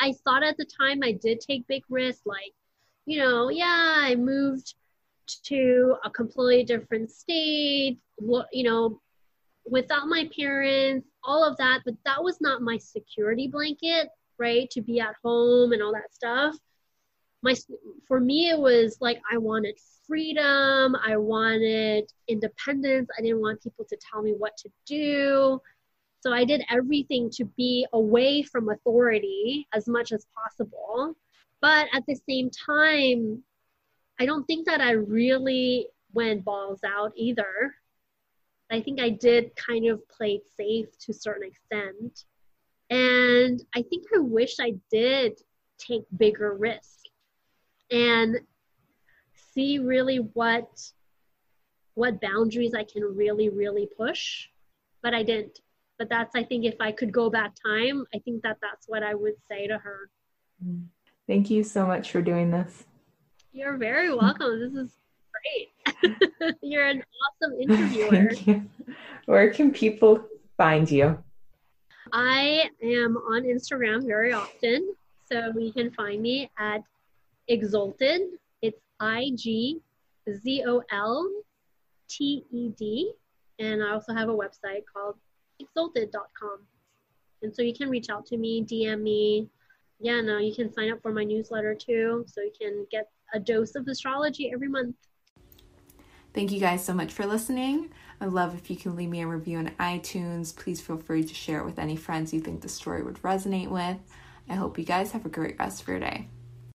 I thought at the time I did take big risks, like, you know, yeah, I moved to a completely different state, you know, without my parents, all of that, but that was not my security blanket, right? To be at home and all that stuff. My for me it was like I wanted freedom, I wanted independence. I didn't want people to tell me what to do. So I did everything to be away from authority as much as possible. But at the same time, I don't think that I really went balls out either. I think I did kind of play it safe to a certain extent. And I think I wish I did take bigger risk and see really what what boundaries I can really really push, but I didn't. But that's I think if I could go back time, I think that that's what I would say to her. Mm. Thank you so much for doing this. You're very mm. welcome. This is great. You're an awesome interviewer. You. Where can people find you? I am on Instagram very often. So you can find me at Exalted. It's I G Z O L T E D. And I also have a website called igzolted.com. And so you can reach out to me, DM me. Yeah, no, you can sign up for my newsletter too. So you can get a dose of astrology every month. Thank you guys so much for listening. I love if you can leave me a review on iTunes. Please feel free to share it with any friends you think the story would resonate with. I hope you guys have a great rest of your day.